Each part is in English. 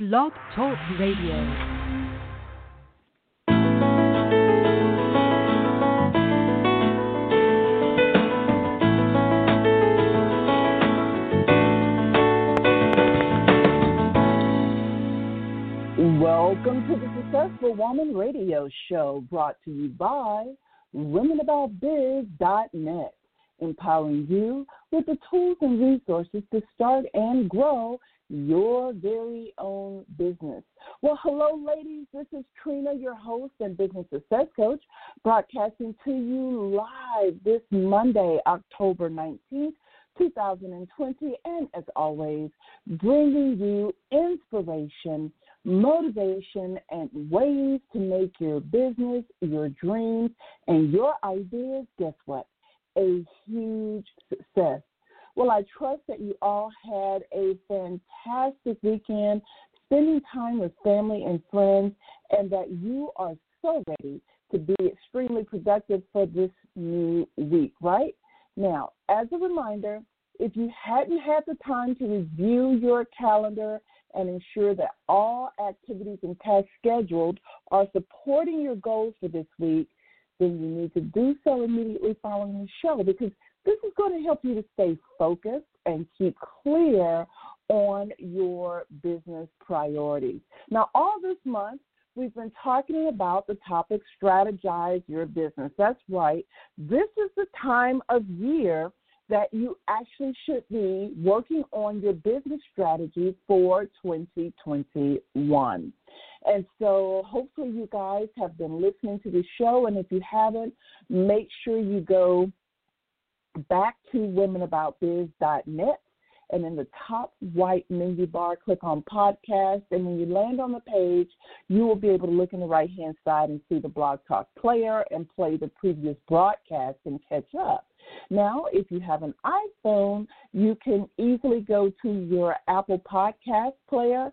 Blog Talk Radio. Welcome to the Successful Woman Radio Show brought to you by WomenAboutBiz.net, empowering you with the tools and resources to start and grow your very own business. Well, hello, ladies. This is Trina, your host and business success coach, broadcasting to you live this Monday, October 19th. 2020, and as always, bringing you inspiration, motivation, and ways to make your business, your dreams, and your ideas, guess what? A huge success. Well, I trust that you all had a fantastic weekend spending time with family and friends, and that you are so ready to be extremely productive for this new week, right? Now, as a reminder, if you hadn't had the time to review your calendar and ensure that all activities and tasks scheduled are supporting your goals for this week, then you need to do so immediately following the show because this is going to help you to stay focused and keep clear on your business priorities. Now, all this month, we've been talking about the topic strategize your business. That's right. This is the time of year that you actually should be working on your business strategy for 2021. And so hopefully you guys have been listening to the show. And if you haven't, make sure you go back to womenaboutbiz.net and in the top right menu bar, click on podcast. And when you land on the page, you will be able to look in the right hand side and see the Blog Talk player and play the previous broadcast and catch up. Now, if you have an iPhone, you can easily go to your Apple Podcast player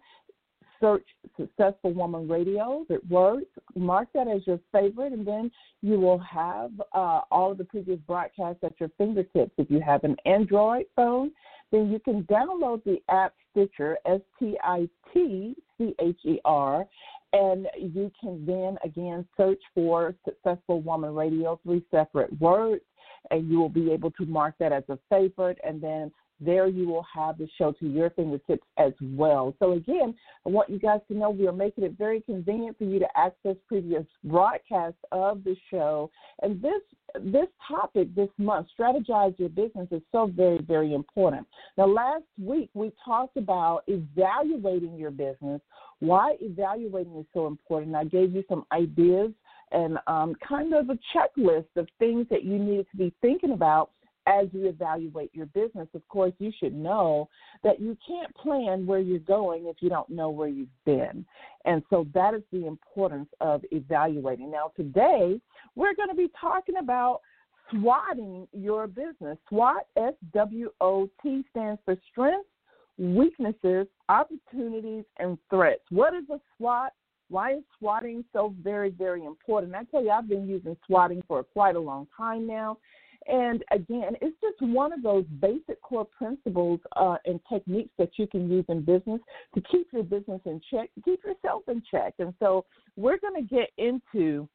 search Successful Woman Radio. It works. Mark that as your favorite, and then you will have uh, all of the previous broadcasts at your fingertips. If you have an Android phone, then you can download the app Stitcher, S T I T C H E R, and you can then again search for Successful Woman Radio, three separate words, and you will be able to mark that as a favorite, and then there you will have the show to your fingertips as well. So again, I want you guys to know we are making it very convenient for you to access previous broadcasts of the show. And this this topic this month, strategize your business, is so very, very important. Now last week we talked about evaluating your business. Why evaluating is so important. I gave you some ideas and um, kind of a checklist of things that you need to be thinking about as you evaluate your business, of course, you should know that you can't plan where you're going if you don't know where you've been. And so that is the importance of evaluating. Now, today, we're going to be talking about swatting your business. SWOT, S W O T, stands for strengths, weaknesses, opportunities, and threats. What is a SWOT? Why is swatting so very, very important? I tell you, I've been using swatting for quite a long time now, and again, it's just one of those basic core principles uh, and techniques that you can use in business to keep your business in check, keep yourself in check. And so we're going to get into,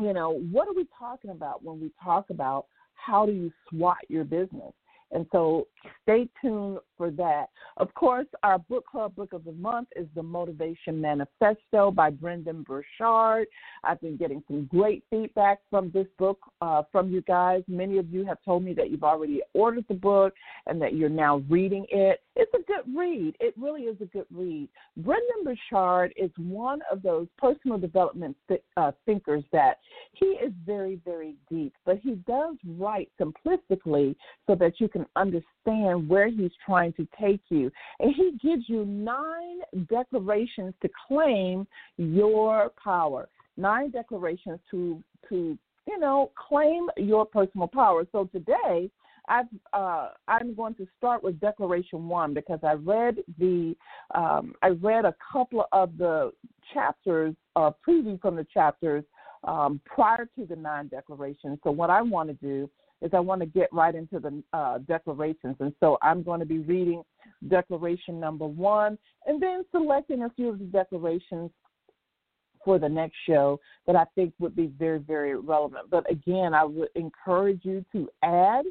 you know, what are we talking about when we talk about how do you SWOT your business? And so stay tuned for that. Of course, our book club book of the month is The Motivation Manifesto by Brendon Burchard. I've been getting some great feedback from this book uh, from you guys. Many of you have told me that you've already ordered the book and that you're now reading it. It's a good read. It really is a good read. Brendon Burchard is one of those personal development th- uh, thinkers that he is very, very deep, but he does write simplistically so that you can understand where he's trying to take you. And he gives you nine declarations to claim your power. Nine declarations to to you know claim your personal power. So today I've, uh, I'm going to start with Declaration One because I read the um, I read a couple of the chapters, uh, preview from the chapters um, prior to the nine declarations. So what I want to do is I want to get right into the uh, declarations, and so I'm going to be reading declaration number one, and then selecting a few of the declarations for the next show that I think would be very, very relevant. But again, I would encourage you to add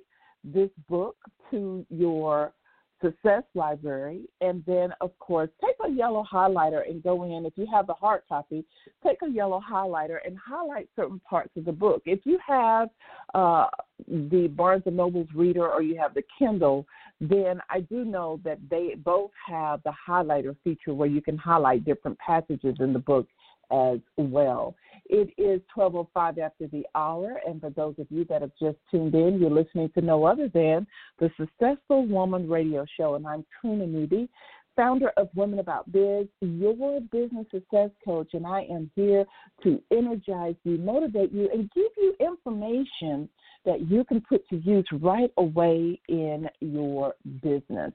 this book to your Success Library. And then, of course, take a yellow highlighter and go in. If you have the hard copy, take a yellow highlighter and highlight certain parts of the book. If you have uh, the Barnes and Noble's Reader or you have the Kindle, then I do know that they both have the highlighter feature where you can highlight different passages in the book as well. It is 12:05 after the hour, and for those of you that have just tuned in, you're listening to no other than the Successful Woman Radio Show, and I'm Trina Newby, founder of Women About Biz, your business success coach, and I am here to energize you, motivate you, and give you information that you can put to use right away in your business.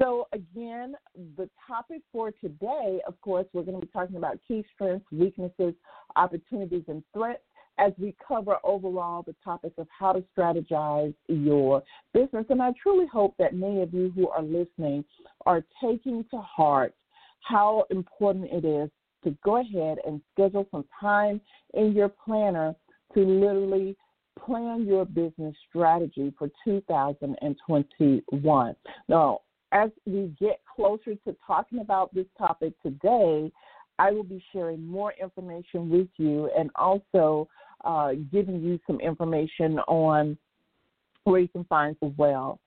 So, again, the topic for today, of course, we're going to be talking about key strengths, weaknesses, opportunities, and threats as we cover overall the topics of how to strategize your business. And I truly hope that many of you who are listening are taking to heart how important it is to go ahead and schedule some time in your planner to literally plan your business strategy for 2021. Now, as we get closer to talking about this topic today, I will be sharing more information with you and also uh, giving you some information on where you can find as well.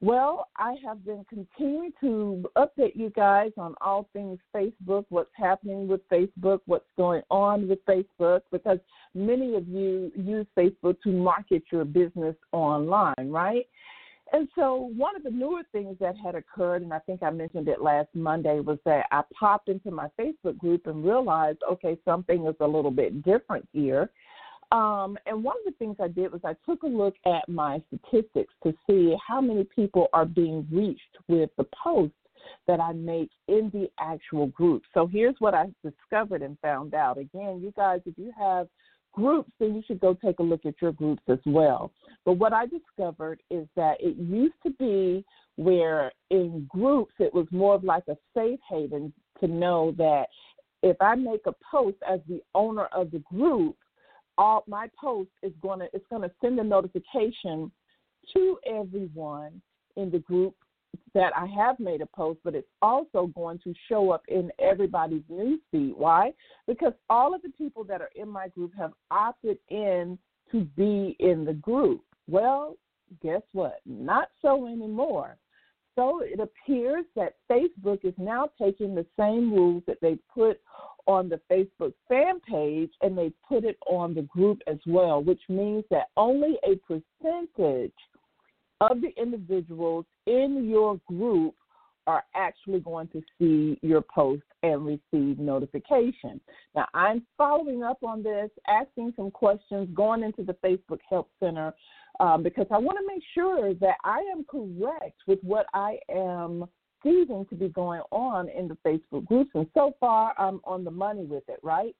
Well, I have been continuing to update you guys on all things Facebook, what's happening with Facebook, what's going on with Facebook, because many of you use Facebook to market your business online, right? And so, one of the newer things that had occurred, and I think I mentioned it last Monday, was that I popped into my Facebook group and realized, okay, something is a little bit different here. Um, and one of the things I did was I took a look at my statistics to see how many people are being reached with the posts that I make in the actual group. So here's what I discovered and found out. Again, you guys, if you have groups, then you should go take a look at your groups as well. But what I discovered is that it used to be where in groups it was more of like a safe haven to know that if I make a post as the owner of the group, all my post is going to it's going to send a notification to everyone in the group that I have made a post, but it's also going to show up in everybody's newsfeed. Why? Because all of the people that are in my group have opted in to be in the group. Well, guess what? Not so anymore. So it appears that Facebook is now taking the same rules that they put on the Facebook fan page and they put it on the group as well, which means that only a percentage of the individuals in your group are actually going to see your post and receive notification. Now, I'm following up on this, asking some questions, going into the Facebook Help Center um, because I want to make sure that I am correct with what I am seeing to be going on in the Facebook groups. And so far, I'm on the money with it, right?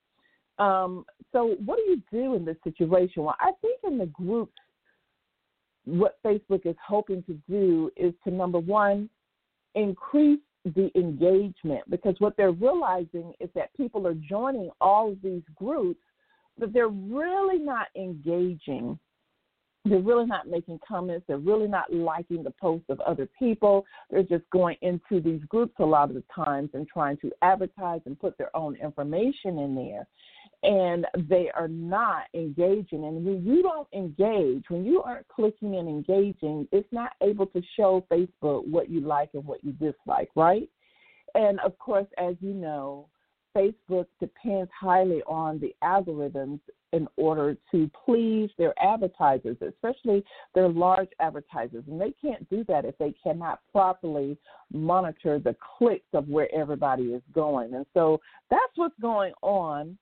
Um, so, what do you do in this situation? Well, I think in the groups, what Facebook is hoping to do is to number one, increase the engagement because what they're realizing is that people are joining all of these groups, but they're really not engaging they're really not making comments. They're really not liking the posts of other people. They're just going into these groups a lot of the times and trying to advertise and put their own information in there. And they are not engaging. And when you don't engage, when you aren't clicking and engaging, it's not able to show Facebook what you like and what you dislike, right? And of course, as you know, Facebook depends highly on the algorithms in order to please their advertisers, especially their large advertisers. And they can't do that if they cannot properly monitor the clicks of where everybody is going. And so that's what's going on.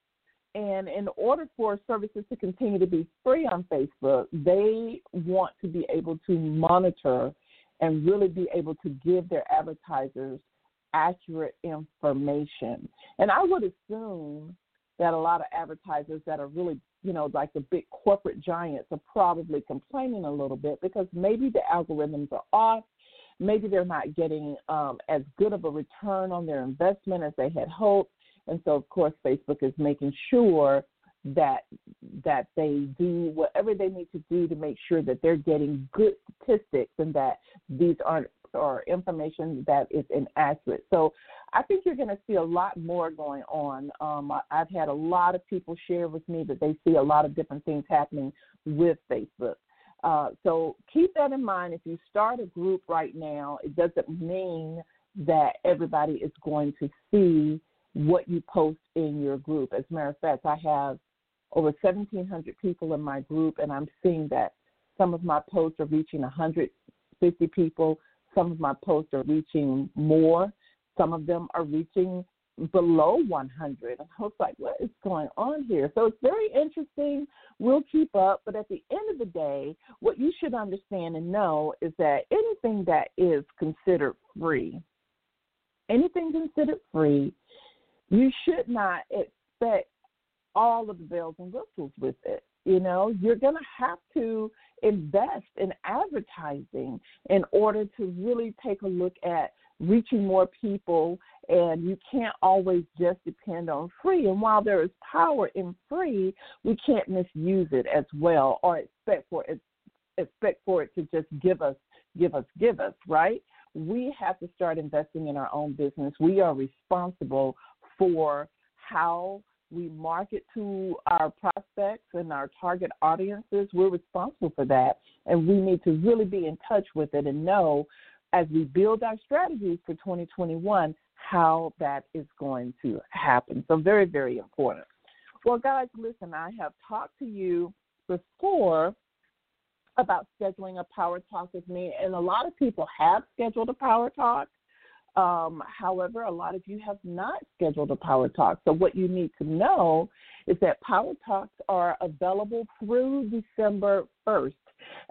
And in order for services to continue to be free on Facebook, they want to be able to monitor and really be able to give their advertisers accurate information. And I would assume that a lot of advertisers that are really, you know, like the big corporate giants are probably complaining a little bit because maybe the algorithms are off. maybe they're not getting um, as good of a return on their investment as they had hoped. And so, of course, Facebook is making sure that that they do whatever they need to do to make sure that they're getting good statistics and that these aren't or information that is inaccurate. So I think you're going to see a lot more going on. Um, I've had a lot of people share with me that they see a lot of different things happening with Facebook. Uh, so keep that in mind. If you start a group right now, it doesn't mean that everybody is going to see what you post in your group. As a matter of fact, I have over 1,700 people in my group, and I'm seeing that some of my posts are reaching 150 people. Some of my posts are reaching more. Some of them are reaching below 100. And I was like, what is going on here? So it's very interesting. We'll keep up. But at the end of the day, what you should understand and know is that anything that is considered free, anything considered free, you should not expect all of the bells and whistles with it. You know, you're going to have to invest in advertising in order to really take a look at reaching more people and you can't always just depend on free. And while there is power in free we can't misuse it as well or expect for it expect for it to just give us give us give us right? We have to start investing in our own business. We are responsible for how we market to our prospects and our target audiences. We're responsible for that. And we need to really be in touch with it and know as we build our strategies for 2021 how that is going to happen. So, very, very important. Well, guys, listen, I have talked to you before about scheduling a power talk with me, and a lot of people have scheduled a power talk. Um, however, a lot of you have not scheduled a Power Talk. So, what you need to know is that Power Talks are available through December 1st.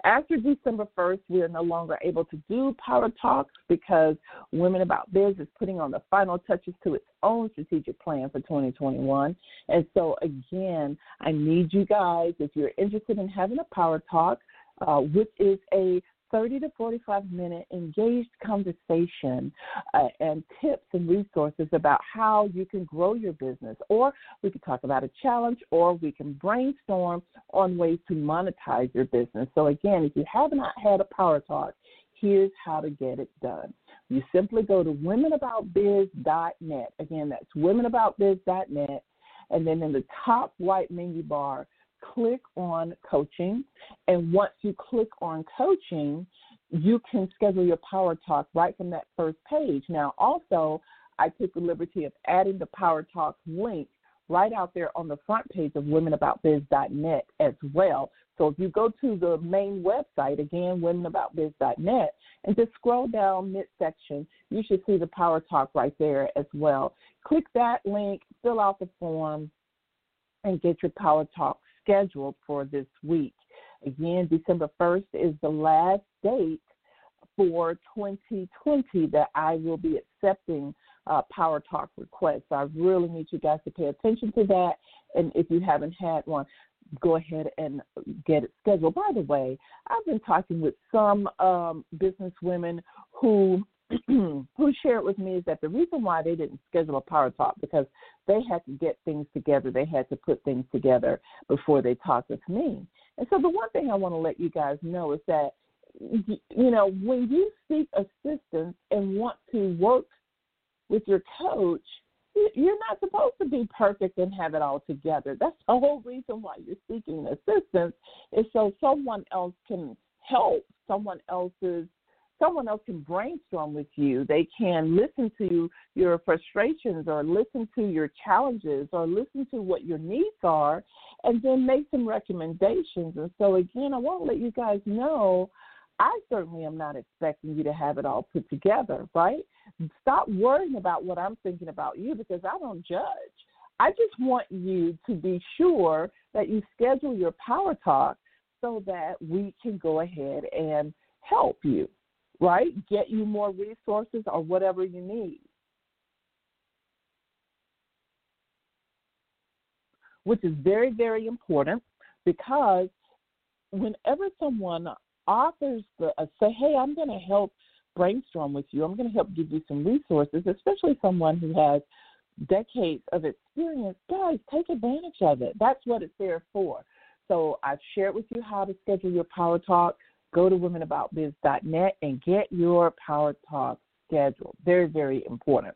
After December 1st, we are no longer able to do Power Talks because Women About Biz is putting on the final touches to its own strategic plan for 2021. And so, again, I need you guys, if you're interested in having a Power Talk, uh, which is a 30 to 45 minute engaged conversation uh, and tips and resources about how you can grow your business. Or we could talk about a challenge, or we can brainstorm on ways to monetize your business. So, again, if you have not had a power talk, here's how to get it done. You simply go to womenaboutbiz.net. Again, that's womenaboutbiz.net. And then in the top right menu bar, click on coaching. And once you click on coaching, you can schedule your power talk right from that first page. Now, also, I took the liberty of adding the power talk link right out there on the front page of womenaboutbiz.net as well. So if you go to the main website, again, womenaboutbiz.net, and just scroll down midsection, you should see the Power Talk right there as well. Click that link, fill out the form, and get your Power Talk scheduled for this week. Again, December 1st is the last date for 2020 that I will be accepting uh, Power Talk requests. I really need you guys to pay attention to that. And if you haven't had one, go ahead and get it scheduled. By the way, I've been talking with some um, business women who who shared with me is that the reason why they didn't schedule a power talk because they had to get things together. They had to put things together before they talked with me. And so the one thing I want to let you guys know is that you know when you seek assistance and want to work with your coach, you're not supposed to be perfect and have it all together. That's the whole reason why you're seeking assistance is so someone else can help someone else's someone else can brainstorm with you. They can listen to your frustrations or listen to your challenges or listen to what your needs are and then make some recommendations. And so, again, I want to let you guys know I certainly am not expecting you to have it all put together, right? Stop worrying about what I'm thinking about you because I don't judge. I just want you to be sure that you schedule your power talk so that we can go ahead and help you right? Get you more resources or whatever you need. Which is very, very important because whenever someone offers the uh, say, hey, I'm going to help brainstorm with you. I'm going to help give you some resources, especially someone who has decades of experience. Guys, take advantage of it. That's what it's there for. So I've shared with you how to schedule your Power Talk. Go to womenaboutbiz.net and get your Power Talk scheduled. Very, very important.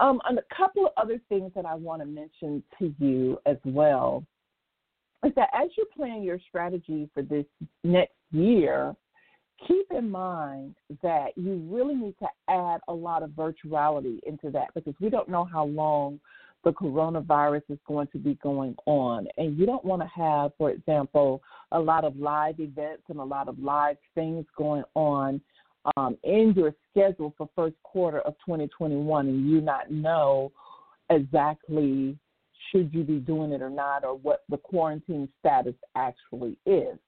Um, and a couple of other things that I want to mention to you as well is that as you plan your strategy for this next year, keep in mind that you really need to add a lot of virtuality into that because we don't know how long the coronavirus is going to be going on. And you don't want to have, for example, a lot of live events and a lot of live things going on um, in your schedule for first quarter of 2021 and you not know exactly should you be doing it or not or what the quarantine status actually is.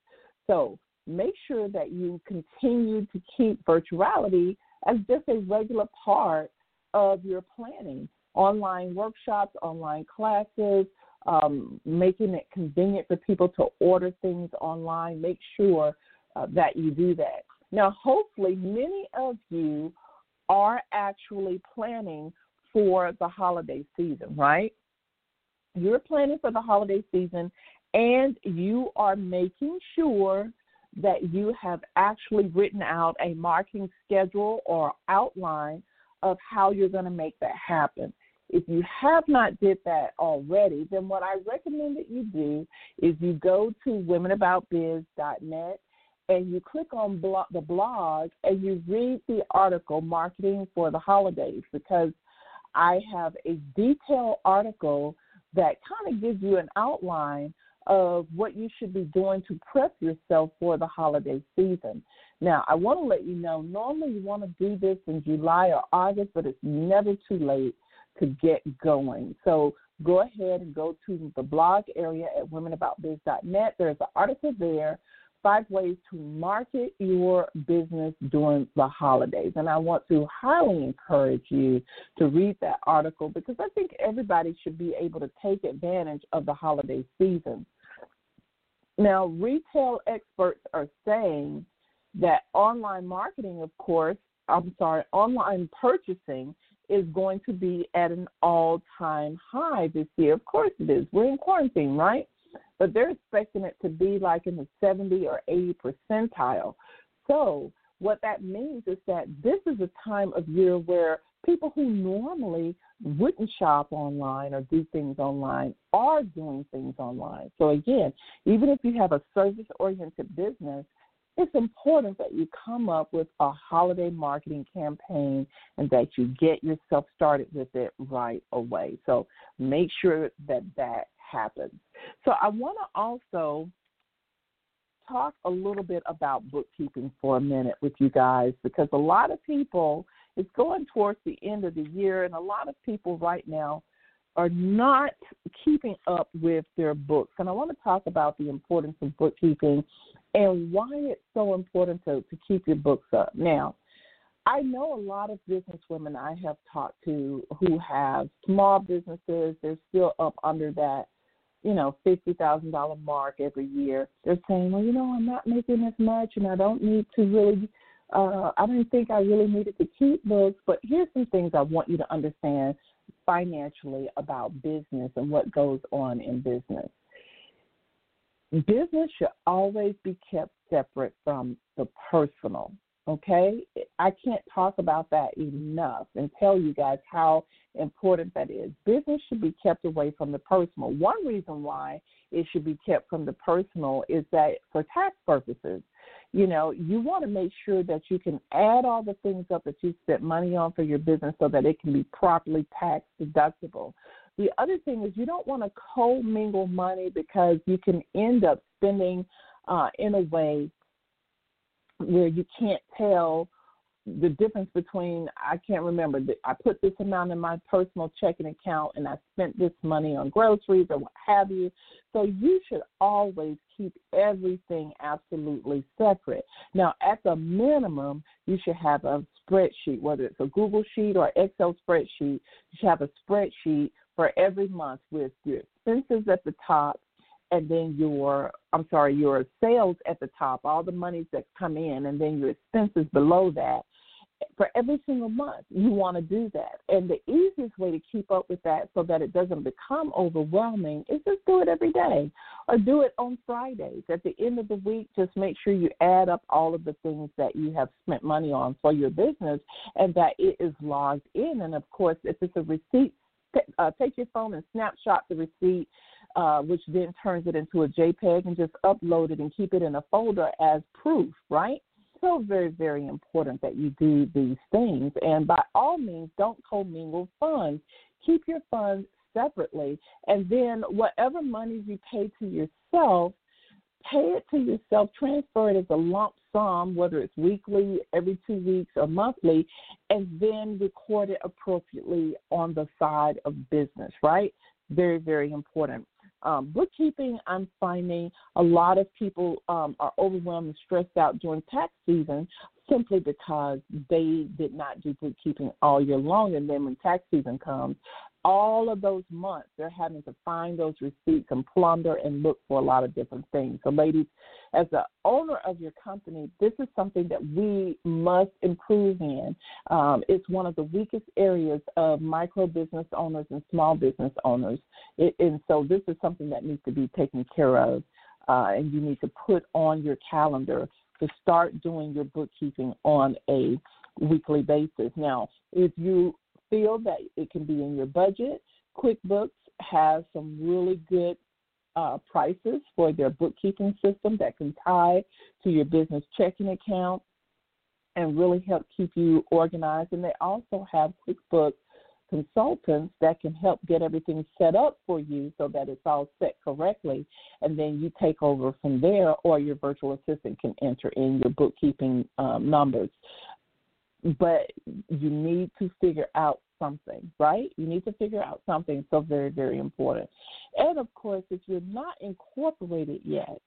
So make sure that you continue to keep virtuality as just a regular part of your planning. Online workshops, online classes, um, making it convenient for people to order things online. Make sure uh, that you do that. Now, hopefully, many of you are actually planning for the holiday season, right? You're planning for the holiday season and you are making sure that you have actually written out a marking schedule or outline of how you're going to make that happen. If you have not did that already, then what I recommend that you do is you go to womenaboutbiz.net and you click on blog, the blog and you read the article marketing for the holidays because I have a detailed article that kind of gives you an outline of what you should be doing to prep yourself for the holiday season. Now, I want to let you know normally you want to do this in July or August, but it's never too late to get going. So go ahead and go to the blog area at womenaboutbiz.net. There's an article there five ways to market your business during the holidays. And I want to highly encourage you to read that article because I think everybody should be able to take advantage of the holiday season. Now, retail experts are saying that online marketing, of course, I'm sorry, online purchasing is going to be at an all time high this year. Of course it is. We're in quarantine, right? but they're expecting it to be like in the 70 or 80 percentile. So, what that means is that this is a time of year where people who normally wouldn't shop online or do things online are doing things online. So, again, even if you have a service oriented business, it's important that you come up with a holiday marketing campaign and that you get yourself started with it right away. So make sure that that happens. So I want to also talk a little bit about bookkeeping for a minute with you guys because a lot of people it's going towards the end of the year and a lot of people right now are not keeping up with their books and i want to talk about the importance of bookkeeping and why it's so important to, to keep your books up now I know a lot of business women I have talked to who have small businesses. They're still up under that you know, fifty thousand dollar mark every year. They're saying, well, you know, I'm not making as much, and I don't need to really. Uh, I didn't think I really needed to keep books, but here's some things I want you to understand financially about business and what goes on in business. Business should always be kept separate from the personal. Okay? I can't talk about that enough and tell you guys how important that is. Business should be kept away from the personal. One reason why it should be kept from the personal is that for tax purposes, you know, you want to make sure that you can add all the things up that you spent money on for your business so that it can be properly tax deductible. The other thing is you don't want to commingle money because you can end up spending uh, in a way where you can't tell the difference between I can't remember that I put this amount in my personal checking account and I spent this money on groceries or what have you. So you should always keep everything absolutely separate. Now, at the minimum, you should have a spreadsheet, whether it's a Google sheet or Excel spreadsheet. You should have a spreadsheet for every month with your expenses at the top and then your I'm sorry, your sales at the top, all the monies that come in, and then your expenses below that. For every single month. You want to do that. And the easiest way to keep up with that so that it doesn't become overwhelming is just do it every day or do it on Fridays. At the end of the week, just make sure you add up all of the things that you have spent money on for your business and that it is logged in. And of course, if it's a receipt, uh, take your phone and snapshot the receipt. Uh, which then turns it into a JPEG and just upload it and keep it in a folder as proof, right? So very, very important that you do these things. And by all means, don't commingle funds. Keep your funds separately. And then whatever money you pay to yourself, pay it to yourself, transfer it as a lump sum, whether it's weekly, every two weeks, or monthly, and then record it appropriately on the side of business, right? Very, very important. Um, bookkeeping, I'm finding a lot of people um, are overwhelmed and stressed out during tax season simply because they did not do bookkeeping all year long. And then when tax season comes, all of those months they're having to find those receipts and plunder and look for a lot of different things. So, ladies, as the owner of your company, this is something that we must improve in. Um, it's one of the weakest areas of micro business owners and small business owners. It, and so, this is something that needs to be taken care of, uh, and you need to put on your calendar to start doing your bookkeeping on a weekly basis. Now, if you feel that it can be in your budget, QuickBooks has some really good uh, prices for their bookkeeping system that can tie to your business checking account and really help keep you organized. And they also have QuickBooks consultants that can help get everything set up for you so that it's all set correctly. And then you take over from there, or your virtual assistant can enter in your bookkeeping um, numbers but you need to figure out something, right? You need to figure out something so very, very important. And of course, if you're not incorporated yet,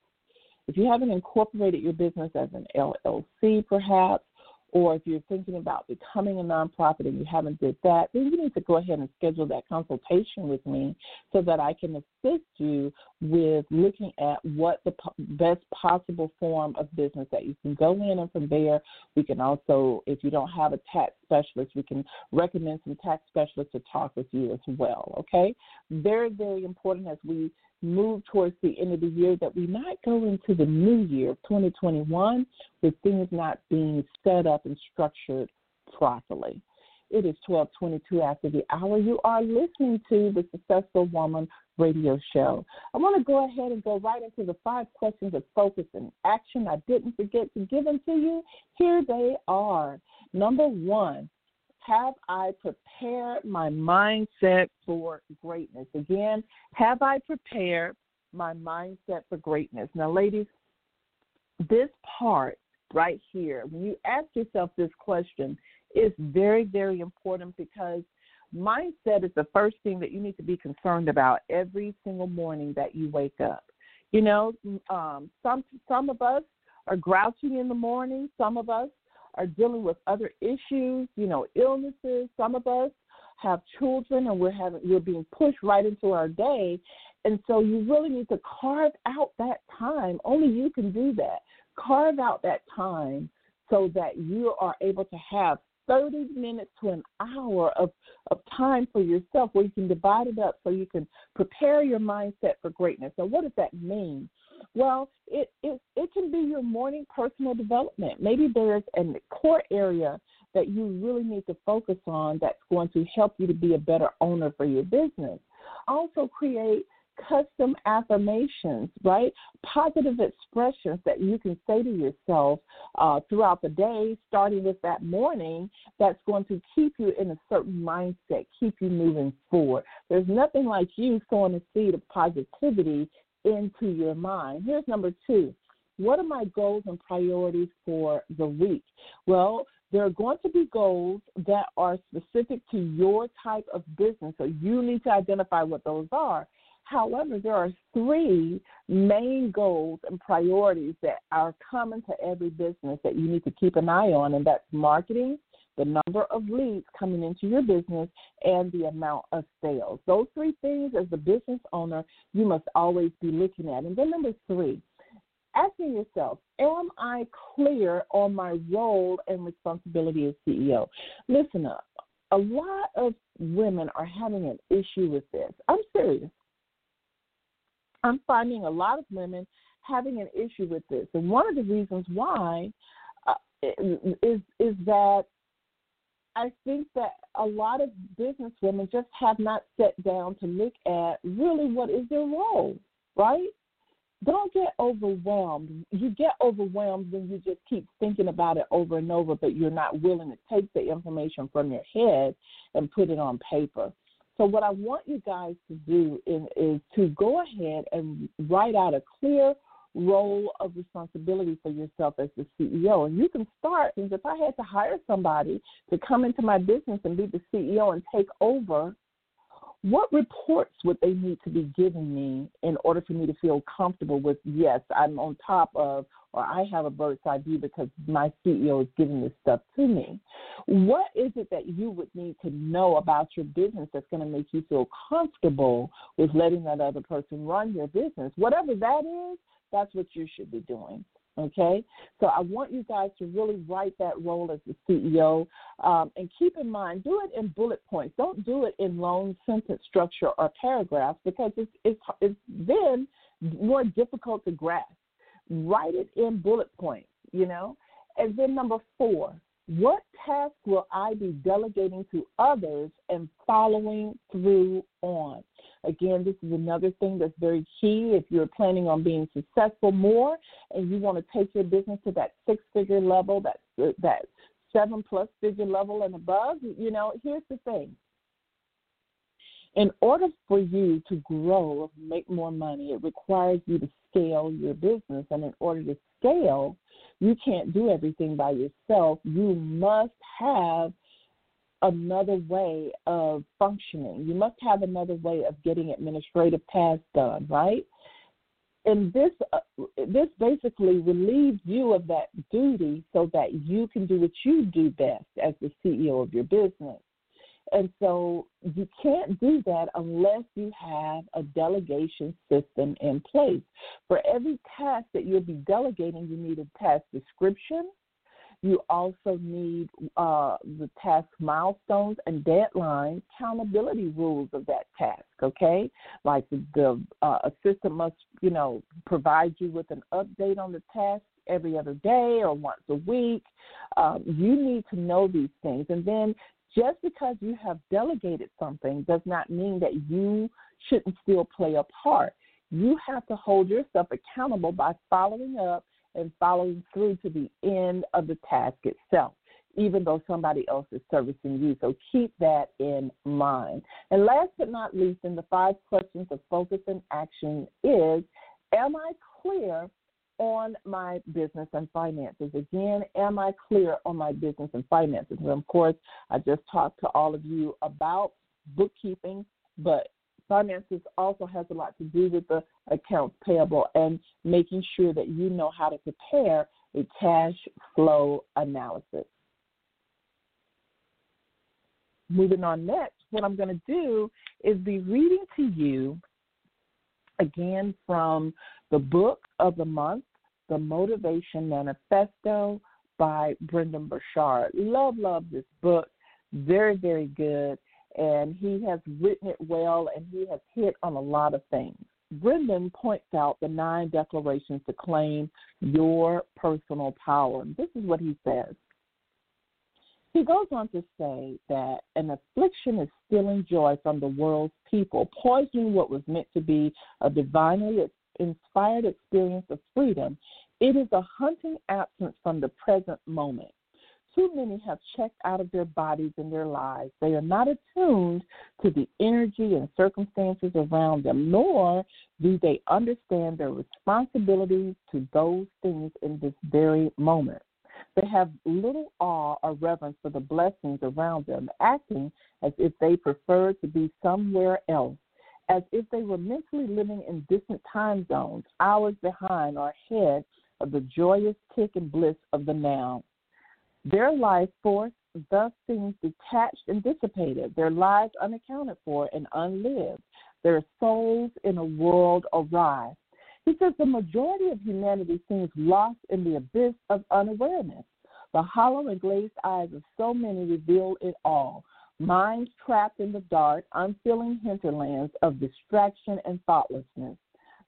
if you haven't incorporated your business as an LLC, perhaps, or if you're thinking about becoming a nonprofit and you haven't did that, then you need to go ahead and schedule that consultation with me so that I can assist you with looking at what the best possible form of business that you can go in and from there. We can also if you don't have a tax specialist we can recommend some tax specialists to talk with you as well okay? Very very important as we move towards the end of the year that we might go into the new year of 2021 with things not being set up and structured properly. It is 1222 after the hour. You are listening to the Successful Woman radio show. I want to go ahead and go right into the five questions of focus and action. I didn't forget to give them to you. Here they are. Number one, have I prepared my mindset for greatness? Again, have I prepared my mindset for greatness? Now, ladies, this part right here, when you ask yourself this question, is very, very important because mindset is the first thing that you need to be concerned about every single morning that you wake up. You know, um, some some of us are grouchy in the morning. Some of us are dealing with other issues, you know, illnesses. Some of us have children and we're having we're being pushed right into our day. And so you really need to carve out that time. Only you can do that. Carve out that time so that you are able to have 30 minutes to an hour of, of time for yourself where you can divide it up so you can prepare your mindset for greatness. So, what does that mean? Well, it, it, it can be your morning personal development. Maybe there's a core area that you really need to focus on that's going to help you to be a better owner for your business. Also, create custom affirmations, right? Positive expressions that you can say to yourself uh, throughout the day, starting with that morning, that's going to keep you in a certain mindset, keep you moving forward. There's nothing like you sowing a seed of positivity into your mind. Here's number two. What are my goals and priorities for the week? Well, there are going to be goals that are specific to your type of business, so you need to identify what those are. However, there are three main goals and priorities that are common to every business that you need to keep an eye on, and that's marketing, the number of leads coming into your business, and the amount of sales. Those three things, as a business owner, you must always be looking at. And then number three, asking yourself, am I clear on my role and responsibility as CEO? Listen up. A lot of women are having an issue with this. I'm serious. I'm finding a lot of women having an issue with this. And one of the reasons why uh, is is that I think that a lot of business women just have not sat down to look at really what is their role, right? Don't get overwhelmed. You get overwhelmed when you just keep thinking about it over and over, but you're not willing to take the information from your head and put it on paper. So, what I want you guys to do is, is to go ahead and write out a clear role of responsibility for yourself as the CEO. And you can start, because if I had to hire somebody to come into my business and be the CEO and take over, what reports would they need to be giving me in order for me to feel comfortable with, yes, I'm on top of, or I have a bird's eye view because my CEO is giving this stuff to me? What is it that you would need to know about your business that's going to make you feel comfortable with letting that other person run your business? Whatever that is, that's what you should be doing. Okay, so I want you guys to really write that role as the CEO, um, and keep in mind, do it in bullet points. Don't do it in long sentence structure or paragraphs because it's it's, it's then more difficult to grasp. Write it in bullet points, you know. And then number four, what task will I be delegating to others and following through on? Again, this is another thing that's very key if you're planning on being successful more and you want to take your business to that six figure level, that, that seven plus figure level and above. You know, here's the thing in order for you to grow, make more money, it requires you to scale your business. And in order to scale, you can't do everything by yourself. You must have another way of functioning. You must have another way of getting administrative tasks done, right? And this uh, this basically relieves you of that duty so that you can do what you do best as the CEO of your business. And so you can't do that unless you have a delegation system in place. For every task that you'll be delegating, you need a task description. You also need uh, the task milestones and deadlines, accountability rules of that task. Okay, like the, the uh, assistant must, you know, provide you with an update on the task every other day or once a week. Um, you need to know these things, and then just because you have delegated something does not mean that you shouldn't still play a part. You have to hold yourself accountable by following up and following through to the end of the task itself, even though somebody else is servicing you. So keep that in mind. And last but not least, in the five questions of focus and action is Am I clear on my business and finances. Again, am I clear on my business and finances? And of course, I just talked to all of you about bookkeeping, but finances also has a lot to do with the accounts payable and making sure that you know how to prepare a cash flow analysis. Moving on next, what I'm going to do is be reading to you again from the book of the month, The Motivation Manifesto by Brendon Burchard. Love, love this book. Very, very good. And he has written it well and he has hit on a lot of things. Brendon points out the nine declarations to claim your personal power. And This is what he says. He goes on to say that an affliction is stealing joy from the world's people, poisoning what was meant to be a divinely inspired experience of freedom, it is a hunting absence from the present moment. Too many have checked out of their bodies and their lives. They are not attuned to the energy and circumstances around them, nor do they understand their responsibilities to those things in this very moment. They have little awe or reverence for the blessings around them, acting as if they prefer to be somewhere else as if they were mentally living in distant time zones, hours behind or ahead of the joyous tick and bliss of the now. Their life force thus seems detached and dissipated, their lives unaccounted for and unlived, their souls in a world awry. He says the majority of humanity seems lost in the abyss of unawareness. The hollow and glazed eyes of so many reveal it all. Minds trapped in the dark, unfeeling hinterlands of distraction and thoughtlessness.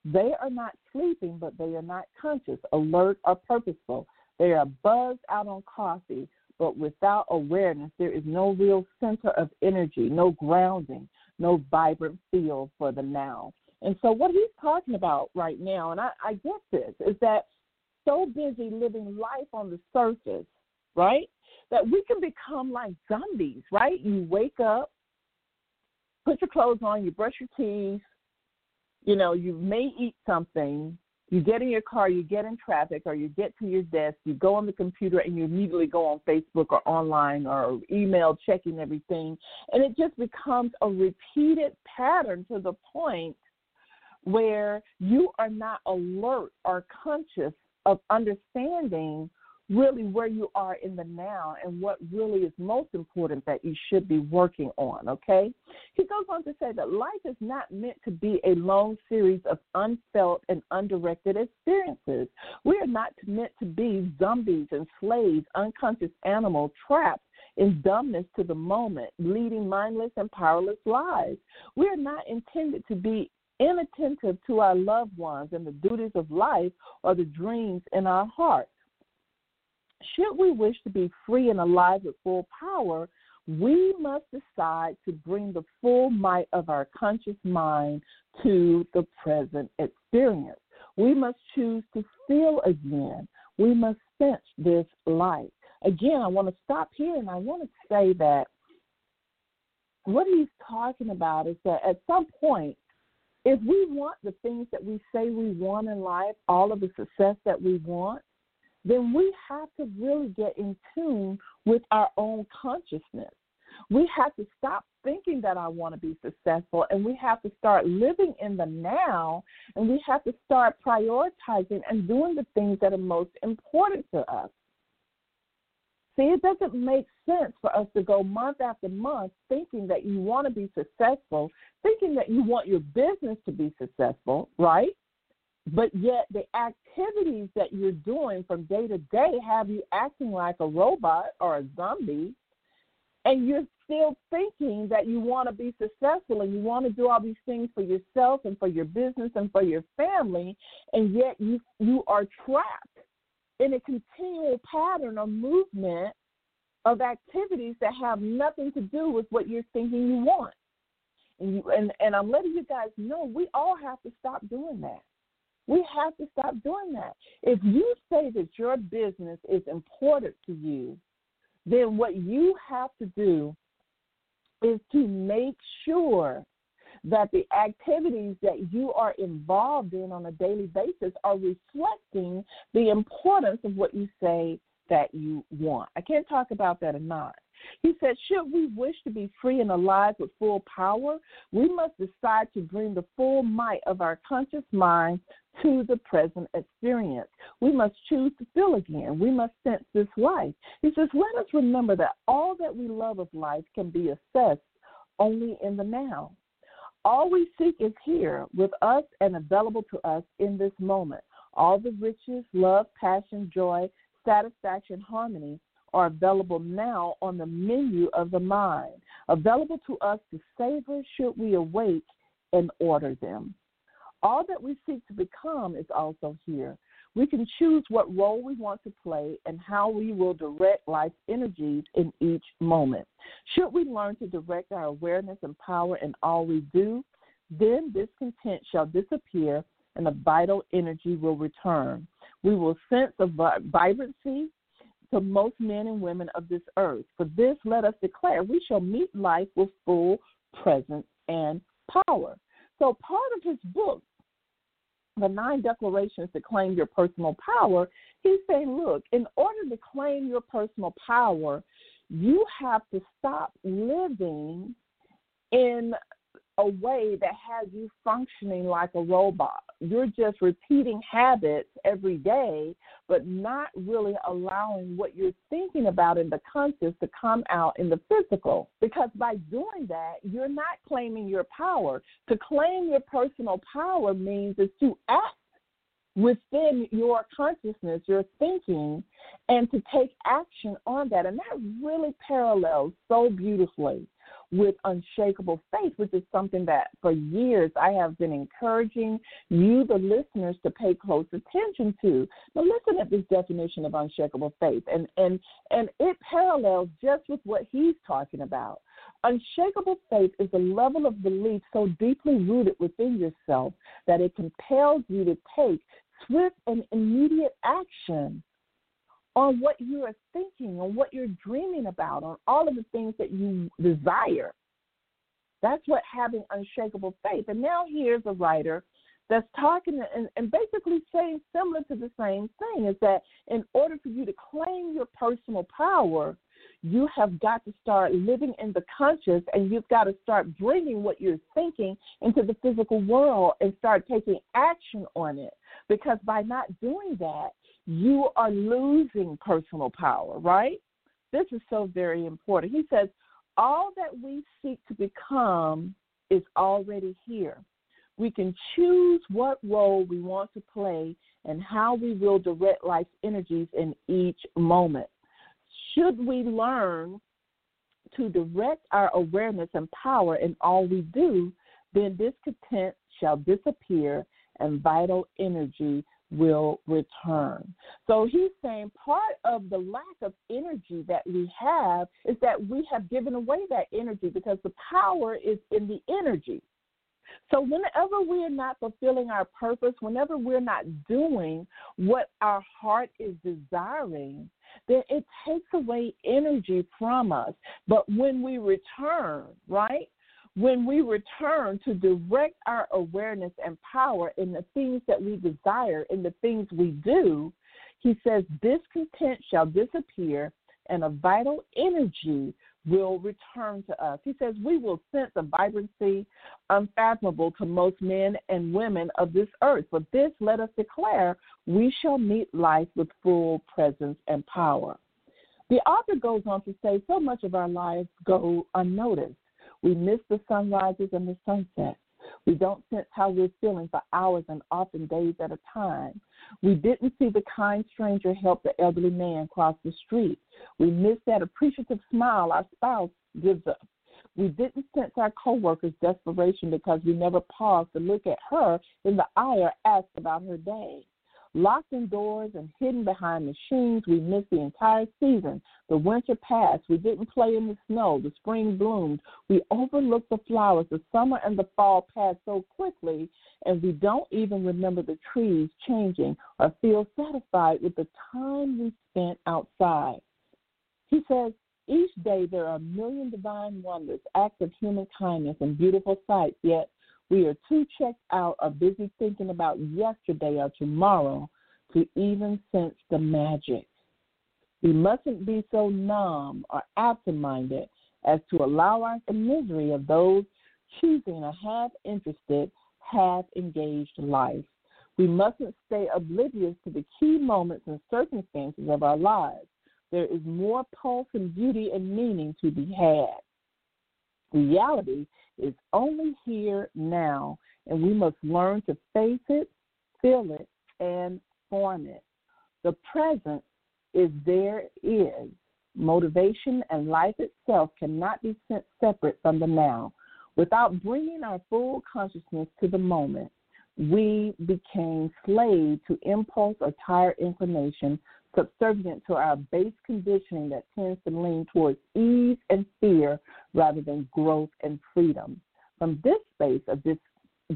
They are not sleeping, but they are not conscious, alert, or purposeful. They are buzzed out on coffee, but without awareness, there is no real center of energy, no grounding, no vibrant feel for the now. And so, what he's talking about right now, and I, I get this, is that so busy living life on the surface, right? That we can become like zombies, right? You wake up, put your clothes on, you brush your teeth, you know, you may eat something, you get in your car, you get in traffic, or you get to your desk, you go on the computer, and you immediately go on Facebook or online or email checking everything. And it just becomes a repeated pattern to the point where you are not alert or conscious of understanding really where you are in the now and what really is most important that you should be working on, okay? He goes on to say that life is not meant to be a long series of unfelt and undirected experiences. We are not meant to be zombies and slaves, unconscious animals trapped in dumbness to the moment, leading mindless and powerless lives. We are not intended to be inattentive to our loved ones and the duties of life or the dreams in our hearts. Should we wish to be free and alive with full power, we must decide to bring the full might of our conscious mind to the present experience. We must choose to feel again. We must sense this light. Again, I want to stop here and I want to say that what he's talking about is that at some point, if we want the things that we say we want in life, all of the success that we want, then we have to really get in tune with our own consciousness. We have to stop thinking that I want to be successful and we have to start living in the now and we have to start prioritizing and doing the things that are most important to us. See, it doesn't make sense for us to go month after month thinking that you want to be successful, thinking that you want your business to be successful, right? But yet, the activities that you're doing from day to day have you acting like a robot or a zombie, and you're still thinking that you want to be successful and you want to do all these things for yourself and for your business and for your family, and yet you you are trapped in a continual pattern of movement of activities that have nothing to do with what you're thinking you want. And, you, and, and I'm letting you guys know we all have to stop doing that. We have to stop doing that. If you say that your business is important to you, then what you have to do is to make sure that the activities that you are involved in on a daily basis are reflecting the importance of what you say that you want. I can't talk about that enough. He said, Should we wish to be free and alive with full power, we must decide to bring the full might of our conscious mind to the present experience. We must choose to feel again. We must sense this life. He says, Let us remember that all that we love of life can be assessed only in the now. All we seek is here with us and available to us in this moment. All the riches, love, passion, joy, satisfaction, harmony are available now on the menu of the mind, available to us to savor should we awake and order them. All that we seek to become is also here. We can choose what role we want to play and how we will direct life's energies in each moment. Should we learn to direct our awareness and power in all we do, then discontent shall disappear and the vital energy will return. We will sense a vibrancy to most men and women of this earth. For this, let us declare we shall meet life with full presence and power. So, part of his book, The Nine Declarations to Claim Your Personal Power, he's saying, look, in order to claim your personal power, you have to stop living in a way that has you functioning like a robot. You're just repeating habits every day, but not really allowing what you're thinking about in the conscious to come out in the physical. Because by doing that, you're not claiming your power. To claim your personal power means is to act within your consciousness, your thinking, and to take action on that. And that really parallels so beautifully with unshakable faith, which is something that for years I have been encouraging you, the listeners, to pay close attention to. Now, listen at this definition of unshakable faith, and and and it parallels just with what he's talking about. Unshakable faith is a level of belief so deeply rooted within yourself that it compels you to take swift and immediate action on what you are thinking, on what you're dreaming about, on all of the things that you desire. That's what having unshakable faith. And now here's a writer that's talking and, and basically saying similar to the same thing is that in order for you to claim your personal power, you have got to start living in the conscious and you've got to start bringing what you're thinking into the physical world and start taking action on it. Because by not doing that, you are losing personal power, right? This is so very important. He says, all that we seek to become is already here. We can choose what role we want to play and how we will direct life's energies in each moment. Should we learn to direct our awareness and power in all we do, then discontent shall disappear and vital energy will return. So he's saying part of the lack of energy that we have is that we have given away that energy because the power is in the energy. So, whenever we're not fulfilling our purpose, whenever we're not doing what our heart is desiring, then it takes away energy from us. But when we return, right, when we return to direct our awareness and power in the things that we desire, in the things we do, he says, discontent shall disappear and a vital energy will return to us. He says, We will sense a vibrancy unfathomable to most men and women of this earth. For this, let us declare, we shall meet life with full presence and power. The author goes on to say, So much of our lives go unnoticed. We miss the sunrises and the sunsets. We don't sense how we're feeling for hours and often days at a time. We didn't see the kind stranger help the elderly man cross the street. We miss that appreciative smile our spouse gives us. We didn't sense our coworker's desperation because we never paused to look at her in the eye or ask about her day. Locked indoors and hidden behind machines, we missed the entire season. The winter passed. We didn't play in the snow. The spring bloomed. We overlooked the flowers. The summer and the fall passed so quickly, and we don't even remember the trees changing or feel satisfied with the time we spent outside. He says, each day there are a million divine wonders, acts of human kindness, and beautiful sights, yet we are too checked out or busy thinking about yesterday or tomorrow to even sense the magic. We mustn't be so numb or absent minded as to allow our misery of those choosing a half interested, half engaged life. We mustn't stay oblivious to the key moments and circumstances of our lives. There is more pulse and beauty and meaning to be had. Reality is only here now, and we must learn to face it, feel it, and form it. The present is there is. Motivation and life itself cannot be sent separate from the now. Without bringing our full consciousness to the moment, we became slaves to impulse or tired inclination, subservient to our base conditioning that tends to lean towards ease and fear rather than growth and freedom. From this space of this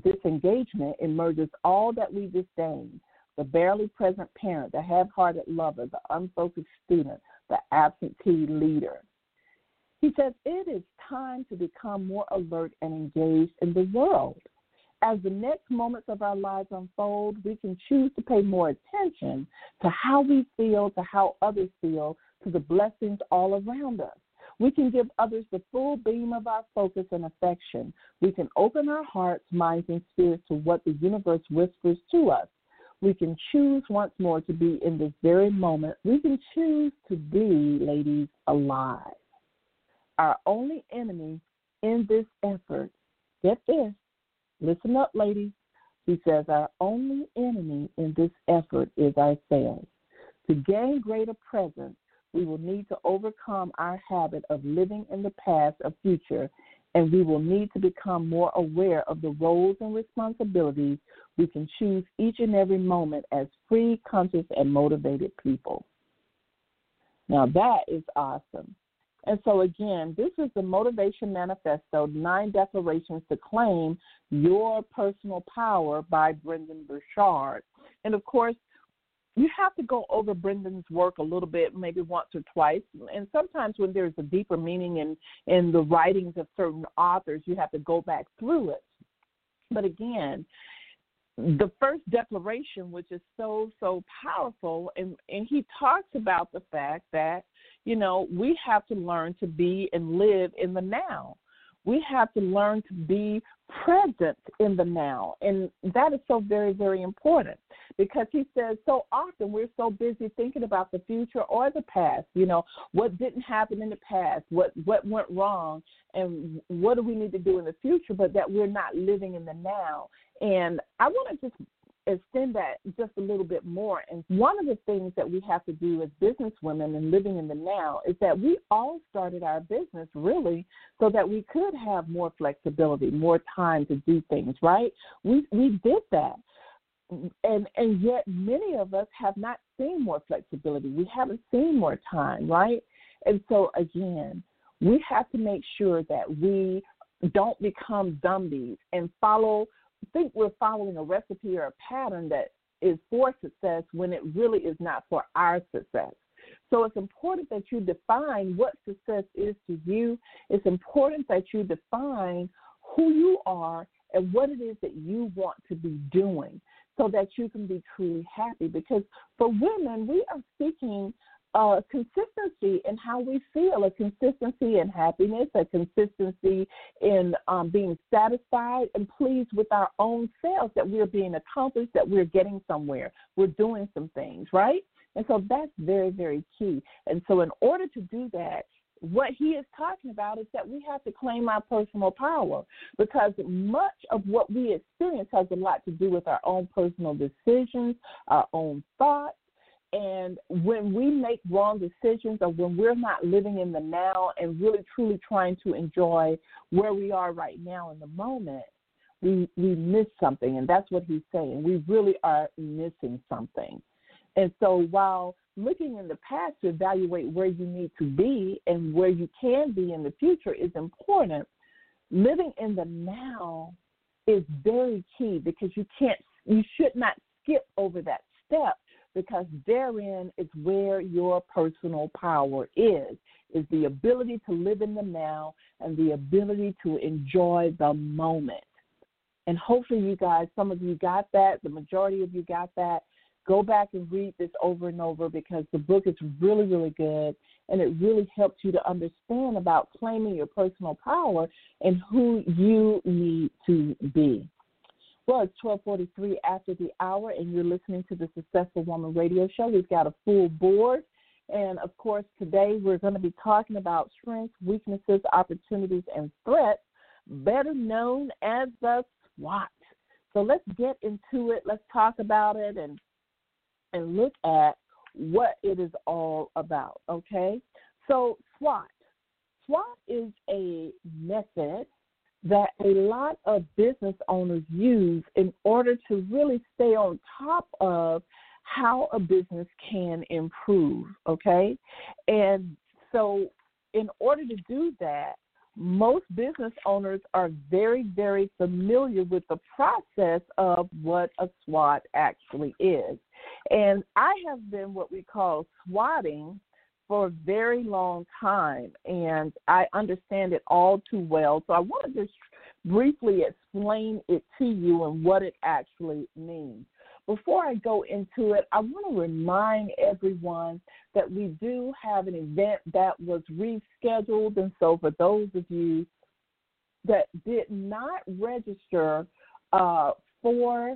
disengagement emerges all that we disdain the barely present parent, the half hearted lover, the unfocused student, the absentee leader. He says it is time to become more alert and engaged in the world. As the next moments of our lives unfold, we can choose to pay more attention to how we feel, to how others feel, to the blessings all around us. We can give others the full beam of our focus and affection. We can open our hearts, minds, and spirits to what the universe whispers to us. We can choose once more to be in this very moment. We can choose to be, ladies, alive. Our only enemy in this effort, get this, listen up, ladies. He says, Our only enemy in this effort is ourselves. To gain greater presence, we will need to overcome our habit of living in the past or future, and we will need to become more aware of the roles and responsibilities we can choose each and every moment as free, conscious, and motivated people. Now, that is awesome. And so, again, this is the Motivation Manifesto Nine Declarations to Claim Your Personal Power by Brendon Burchard. And of course, you have to go over Brendon's work a little bit, maybe once or twice. And sometimes when there's a deeper meaning in, in the writings of certain authors, you have to go back through it. But again, the first declaration, which is so, so powerful, and, and he talks about the fact that, you know, we have to learn to be and live in the now we have to learn to be present in the now. And that is so very, very important because he says so often we're so busy thinking about the future or the past, you know, what didn't happen in the past, what, what went wrong, and what do we need to do in the future, but that we're not living in the now. And I want to just extend that just a little bit more. And one of the things that we have to do as business women and living in the now is that we all started our business really so that we could have more flexibility, more time to do things, right? We we did that. And and yet many of us have not seen more flexibility. We haven't seen more time, right? And so again, we have to make sure that we don't become zombies and follow think we're following a recipe or a pattern that is for success when it really is not for our success. So it's important that you define what success is to you. It's important that you define who you are and what it is that you want to be doing so that you can be truly happy. Because for women, we are seeking a consistency in how we feel, a consistency in happiness, a consistency in um, being satisfied and pleased with our own selves that we're being accomplished, that we're getting somewhere, we're doing some things, right? And so that's very, very key. And so, in order to do that, what he is talking about is that we have to claim our personal power because much of what we experience has a lot to do with our own personal decisions, our own thoughts, and when we make wrong decisions or when we're not living in the now and really truly trying to enjoy where we are right now in the moment, we we miss something and that's what he's saying. We really are missing something. And so while looking in the past to evaluate where you need to be and where you can be in the future is important, living in the now is very key because you can't you should not skip over that step because therein is where your personal power is is the ability to live in the now and the ability to enjoy the moment. And hopefully you guys some of you got that the majority of you got that. Go back and read this over and over because the book is really really good and it really helps you to understand about claiming your personal power and who you need to be well, it's 1243 after the hour, and you're listening to the Successful Woman Radio Show. We've got a full board. And of course, today we're going to be talking about strengths, weaknesses, opportunities, and threats, better known as the SWOT. So let's get into it. Let's talk about it and and look at what it is all about. Okay. So SWOT. SWOT is a method that a lot of business owners use in order to really stay on top of how a business can improve, okay? And so, in order to do that, most business owners are very, very familiar with the process of what a SWOT actually is. And I have been what we call swatting for a very long time, and I understand it all too well. So I want to just briefly explain it to you and what it actually means. Before I go into it, I want to remind everyone that we do have an event that was rescheduled. And so, for those of you that did not register uh, for,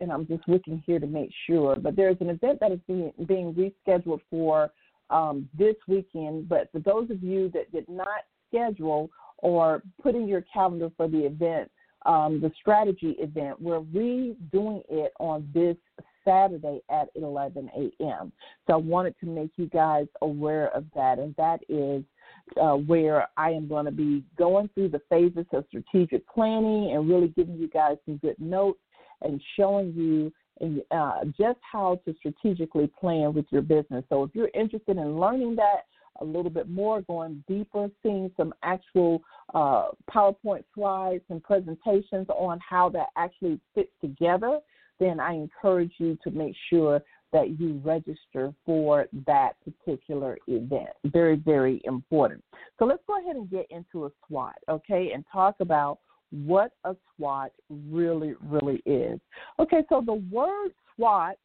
and I'm just looking here to make sure, but there's an event that is being, being rescheduled for um, this weekend. But for those of you that did not schedule or put in your calendar for the event um, the strategy event. We're redoing it on this Saturday at 11 a.m. So I wanted to make you guys aware of that, and that is uh, where I am going to be going through the phases of strategic planning and really giving you guys some good notes and showing you uh, just how to strategically plan with your business. So if you're interested in learning that a little bit more, going deeper, seeing some actual uh, PowerPoint slides and presentations on how that actually fits together, then I encourage you to make sure that you register for that particular event. Very, very important. So let's go ahead and get into a SWOT, okay, and talk about what a SWOT really, really is. Okay, so the word SWOT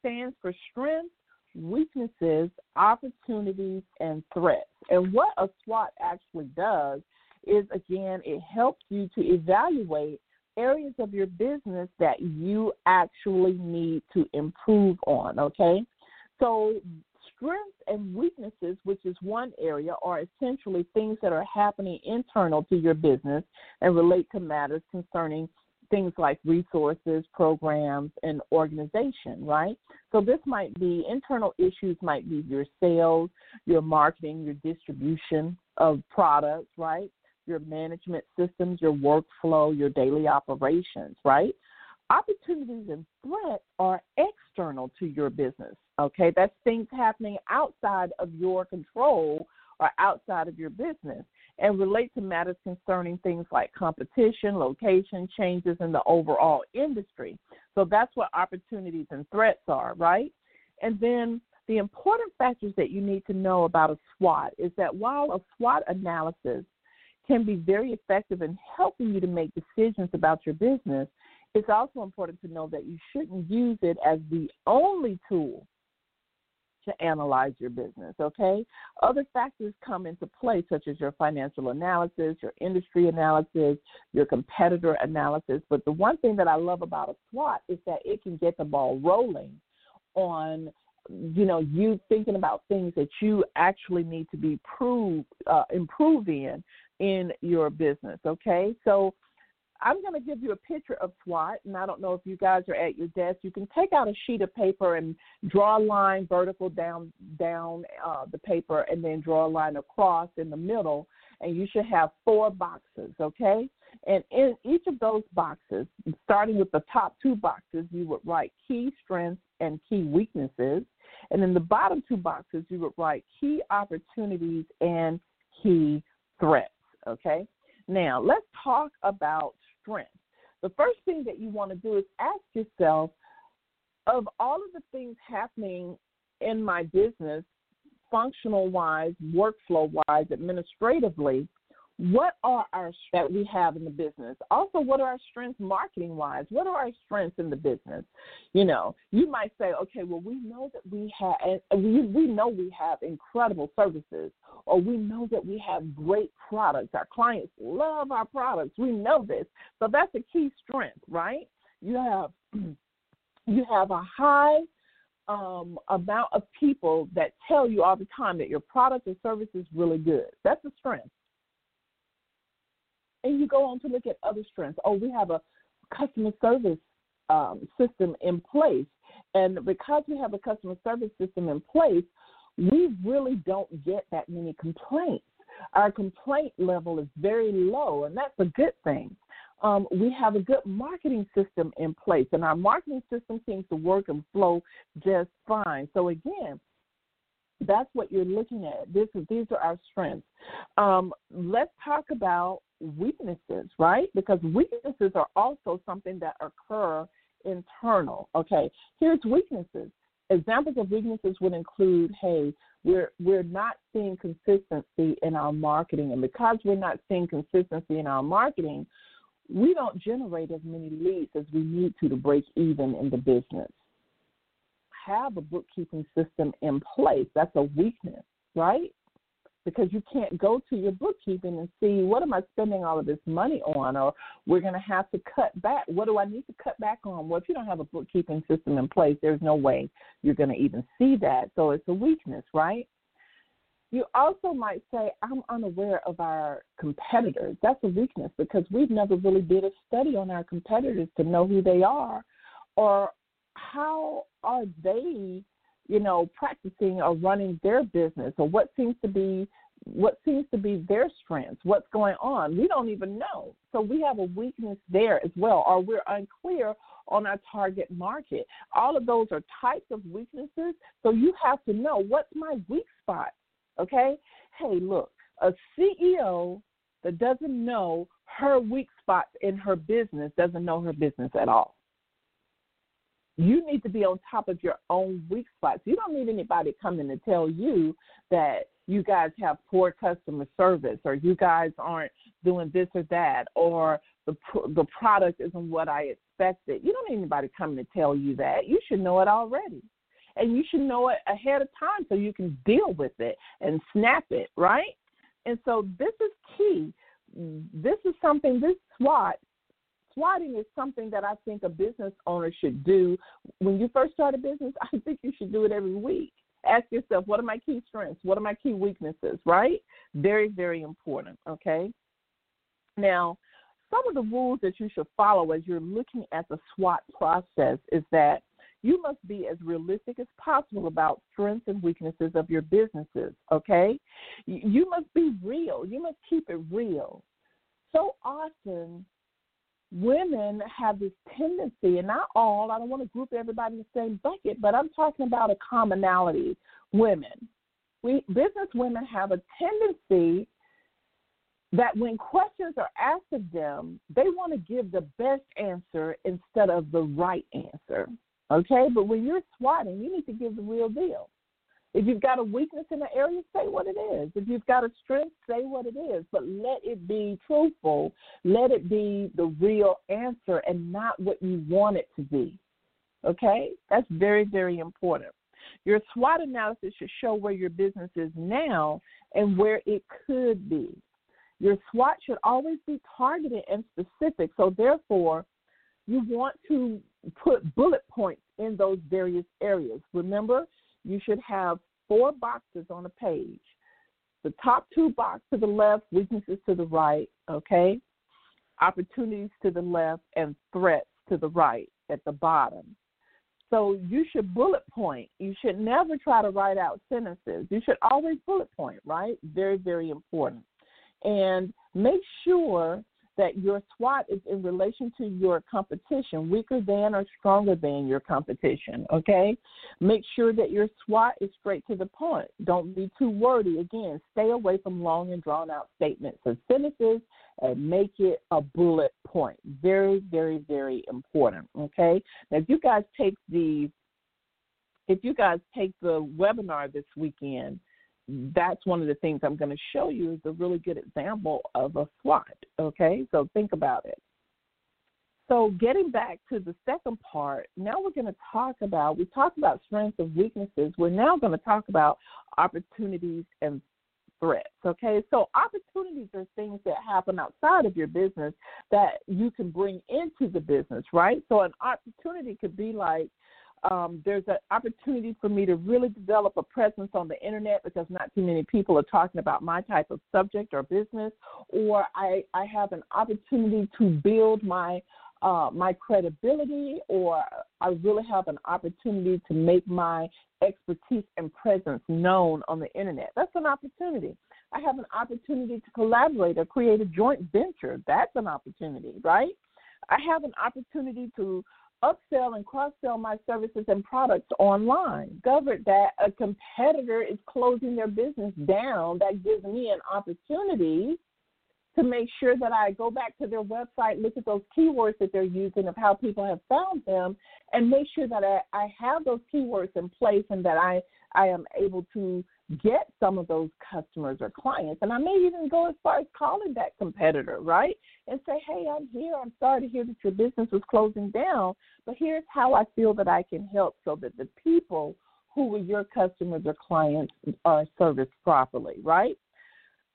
stands for strengths, weaknesses, opportunities, and threats. And what a SWOT actually does is, again, it helps you to evaluate areas of your business that you actually need to improve on, okay? So, strengths and weaknesses, which is one area, are essentially things that are happening internal to your business and relate to matters concerning things like resources, programs, and organization, right? So this might be internal issues, might be your sales, your marketing, your distribution of products, right? your management systems, your workflow, your daily operations, right? Opportunities and threats are external to your business. Okay, that's things happening outside of your control or outside of your business and relate to matters concerning things like competition, location, changes in the overall industry. So that's what opportunities and threats are, right? And then the important factors that you need to know about a SWOT is that while a SWOT analysis can be very effective in helping you to make decisions about your business, it's also important to know that you shouldn't use it as the only tool to analyze your business, okay? Other factors come into play, such as your financial analysis, your industry analysis, your competitor analysis. But the one thing that I love about a SWOT is that it can get the ball rolling on you know you thinking about things that you actually need to be prove uh, improve in in your business. Okay, so I'm going to give you a picture of SWOT, and I don't know if you guys are at your desk. You can take out a sheet of paper and draw a line vertical down down uh, the paper, and then draw a line across in the middle, and you should have four boxes. Okay, and in each of those boxes, starting with the top two boxes, you would write key strengths and key weaknesses, and in the bottom two boxes, you would write key opportunities and key threats. Okay? Now, let's talk about strength. The first thing that you want to do is ask yourself of all of the things happening in my business, functional wise, workflow wise, administratively, what are our that we have in the business? Also what are our strengths marketing wise what are our strengths in the business? You know you might say okay well we know that we have we, we know we have incredible services or we know that we have great products. Our clients love our products. We know this. So that's a key strength right? You have you have a high um, amount of people that tell you all the time that your product or service is really good. That's a strength and you go on to look at other strengths. Oh, we have a customer service um, system in place. And because we have a customer service system in place, we really don't get that many complaints. Our complaint level is very low, and that's a good thing. Um, we have a good marketing system in place, and our marketing system seems to work and flow just fine. So, again, that's what you're looking at. This is, these are our strengths. Um, let's talk about weaknesses, right? Because weaknesses are also something that occur internal. Okay, here's weaknesses. Examples of weaknesses would include, hey, we're we're not seeing consistency in our marketing, and because we're not seeing consistency in our marketing, we don't generate as many leads as we need to to break even in the business. Have a bookkeeping system in place. That's a weakness, right? Because you can't go to your bookkeeping and see what am I spending all of this money on, or we're going to have to cut back. What do I need to cut back on? Well, if you don't have a bookkeeping system in place, there's no way you're going to even see that. So it's a weakness, right? You also might say, I'm unaware of our competitors. That's a weakness because we've never really did a study on our competitors to know who they are or how are they, you know, practicing or running their business or what seems to be what seems to be their strengths, what's going on. We don't even know. So we have a weakness there as well, or we're unclear on our target market. All of those are types of weaknesses. So you have to know what's my weak spot. Okay? Hey, look, a CEO that doesn't know her weak spots in her business doesn't know her business at all. You need to be on top of your own weak spots. You don't need anybody coming to tell you that you guys have poor customer service or you guys aren't doing this or that or the the product isn't what I expected. You don't need anybody coming to tell you that. You should know it already and you should know it ahead of time so you can deal with it and snap it, right? And so this is key. This is something, this SWOT, swatting is something that I think a business owner should do. When you first start a business, I think you should do it every week. Ask yourself, what are my key strengths? What are my key weaknesses, right? Very, very important, okay? Now, some of the rules that you should follow as you're looking at the SWOT process is that you must be as realistic as possible about strengths and weaknesses of your businesses, okay? You must be real. You must keep it real. So often, women have this tendency, and not all, I don't want to group everybody in the same bucket, but I'm talking about a commonality. Women, we business women have a tendency that when questions are asked of them, they want to give the best answer instead of the right answer. Okay, but when you're swatting, you need to give the real deal. If you've got a weakness in an area, say what it is. If you've got a strength, say what it is. But let it be truthful. Let it be the real answer and not what you want it to be. Okay? That's very, very important. Your SWOT analysis should show where your business is now and where it could be. Your SWOT should always be targeted and specific. So, therefore, you want to put bullet points in those various areas. Remember, you should have four boxes on a page. The top two boxes to the left, weaknesses to the right, okay? Opportunities to the left, and threats to the right at the bottom. So you should bullet point. You should never try to write out sentences. You should always bullet point, right? Very, very important. And make sure that your SWOT is in relation to your competition, weaker than or stronger than your competition. Okay? Make sure that your SWOT is straight to the point. Don't be too wordy. Again, stay away from long and drawn out statements or sentences and make it a bullet point. Very, very, very important. Okay? Now, if you guys take the if you guys take the webinar this weekend, that's one of the things I'm going to show you is a really good example of a SWOT. Okay, so think about it. So, getting back to the second part, now we're going to talk about, we talked about strengths and weaknesses. We're now going to talk about opportunities and threats. Okay, so opportunities are things that happen outside of your business that you can bring into the business, right? So, an opportunity could be like, um, there's an opportunity for me to really develop a presence on the internet because not too many people are talking about my type of subject or business, or I, I have an opportunity to build my uh, my credibility, or I really have an opportunity to make my expertise and presence known on the internet. That's an opportunity. I have an opportunity to collaborate or create a joint venture. That's an opportunity, right? I have an opportunity to upsell and cross sell my services and products online. Discovered that a competitor is closing their business down. That gives me an opportunity to make sure that I go back to their website, look at those keywords that they're using of how people have found them, and make sure that I, I have those keywords in place and that I, I am able to get some of those customers or clients. And I may even go as far as calling that competitor, right? And say, hey, I'm here. I'm sorry to hear that your business was closing down, but here's how I feel that I can help so that the people who are your customers or clients are serviced properly, right?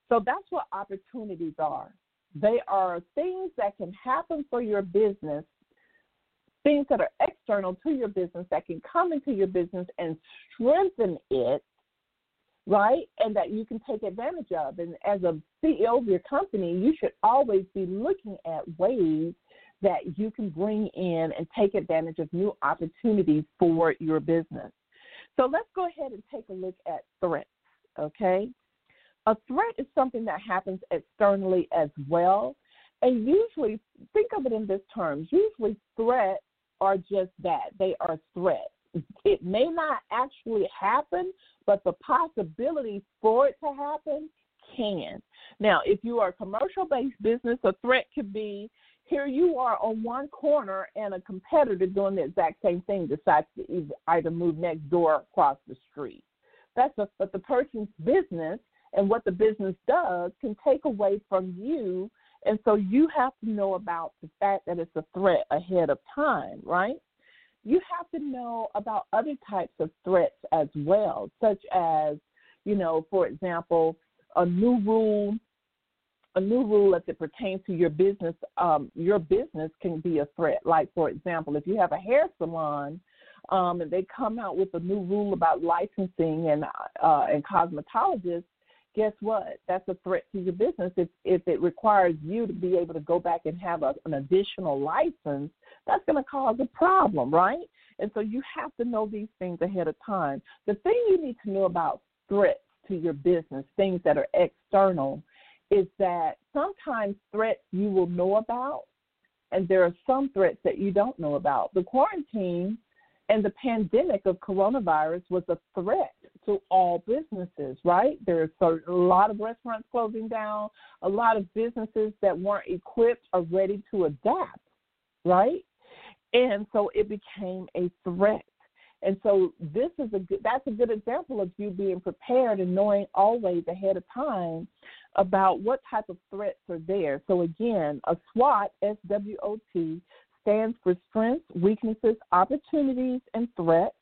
So that's what opportunities are. They are things that can happen for your business, things that are external to your business that can come into your business and strengthen it right? And that you can take advantage of. And as a CEO of your company, you should always be looking at ways that you can bring in and take advantage of new opportunities for your business. So let's go ahead and take a look at threats, okay? A threat is something that happens externally as well. And usually, think of it in this terms usually, threats are just that they are threats. It may not actually happen, but the possibility for it to happen can. Now, if you are a commercial based business, a threat could be here you are on one corner and a competitor doing the exact same thing decides to either move next door or across the street. That's a, but the person's business and what the business does can take away from you. And so you have to know about the fact that it's a threat ahead of time, right? You have to know about other types of threats as well, such as, you know, for example, a new rule a new rule as it pertains to your business, um, your business can be a threat. Like, for example, if you have a hair salon um, and they come out with a new rule about licensing and uh, and cosmetologists, guess what? That's a threat to your business. If if it requires you to be able to go back and have a, an additional license, that's going to cause a problem, right? And so you have to know these things ahead of time. The thing you need to know about threats to your business, things that are external, is that sometimes threats you will know about, and there are some threats that you don't know about. The quarantine and the pandemic of coronavirus was a threat to all businesses, right? There's a lot of restaurants closing down, a lot of businesses that weren't equipped or ready to adapt, right? And so it became a threat. And so this is a good, that's a good example of you being prepared and knowing always ahead of time about what type of threats are there. So again, a SWOT, S W O T, stands for strengths, weaknesses, opportunities, and threats.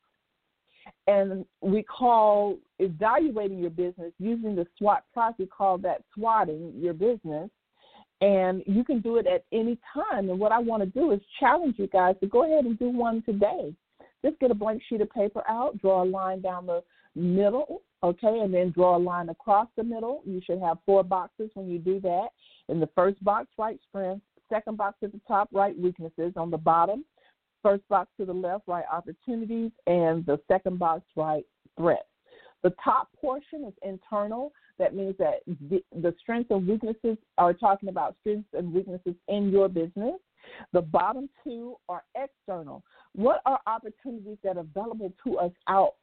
And we call evaluating your business using the SWOT process, we call that swatting your business. And you can do it at any time. And what I want to do is challenge you guys to go ahead and do one today. Just get a blank sheet of paper out, draw a line down the middle, okay, and then draw a line across the middle. You should have four boxes when you do that. In the first box, write strengths. Second box at the top, write weaknesses. On the bottom, first box to the left, write opportunities. And the second box, write threats. The top portion is internal. That means that the, the strengths and weaknesses are talking about strengths and weaknesses in your business. The bottom two are external. What are opportunities that are available to us out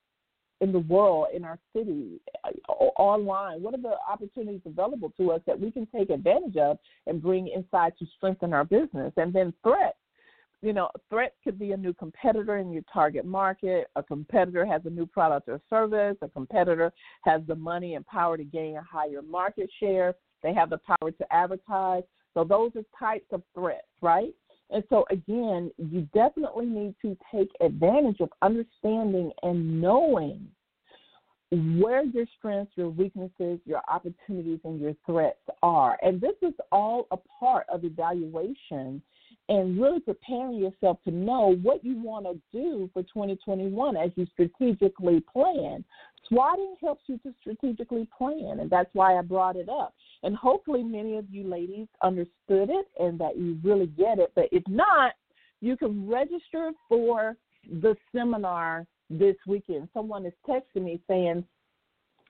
in the world, in our city, uh, online? What are the opportunities available to us that we can take advantage of and bring inside to strengthen our business? And then threats. You know, threats could be a new competitor in your target market. A competitor has a new product or service. A competitor has the money and power to gain a higher market share. They have the power to advertise. So those are types of threats, right? And so, again, you definitely need to take advantage of understanding and knowing where your strengths, your weaknesses, your opportunities, and your threats are. And this is all a part of evaluation and really preparing yourself to know what you want to do for 2021 as you strategically plan. Swatting helps you to strategically plan, and that's why I brought it up. And hopefully, many of you ladies understood it and that you really get it. But if not, you can register for the seminar this weekend. Someone is texting me saying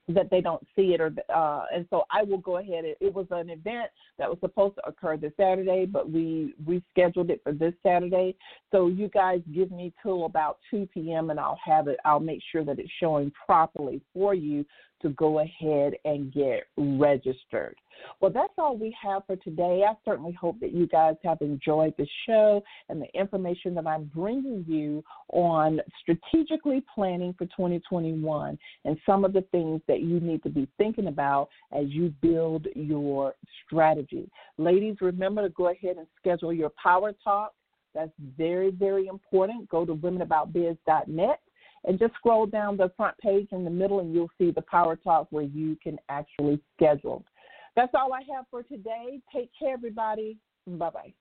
that they don't see it or uh and so I will go ahead it, it was an event that was supposed to occur this Saturday but we rescheduled it for this Saturday so you guys give me till about 2 p.m. and I'll have it I'll make sure that it's showing properly for you to go ahead and get registered. Well, that's all we have for today. I certainly hope that you guys have enjoyed the show and the information that I'm bringing you on strategically planning for 2021 and some of the things that you need to be thinking about as you build your strategy. Ladies, remember to go ahead and schedule your power talk. That's very, very important. Go to womenaboutbiz.net and just scroll down the front page in the middle and you'll see the Power Talk where you can actually schedule. That's all I have for today. Take care, everybody. Bye bye.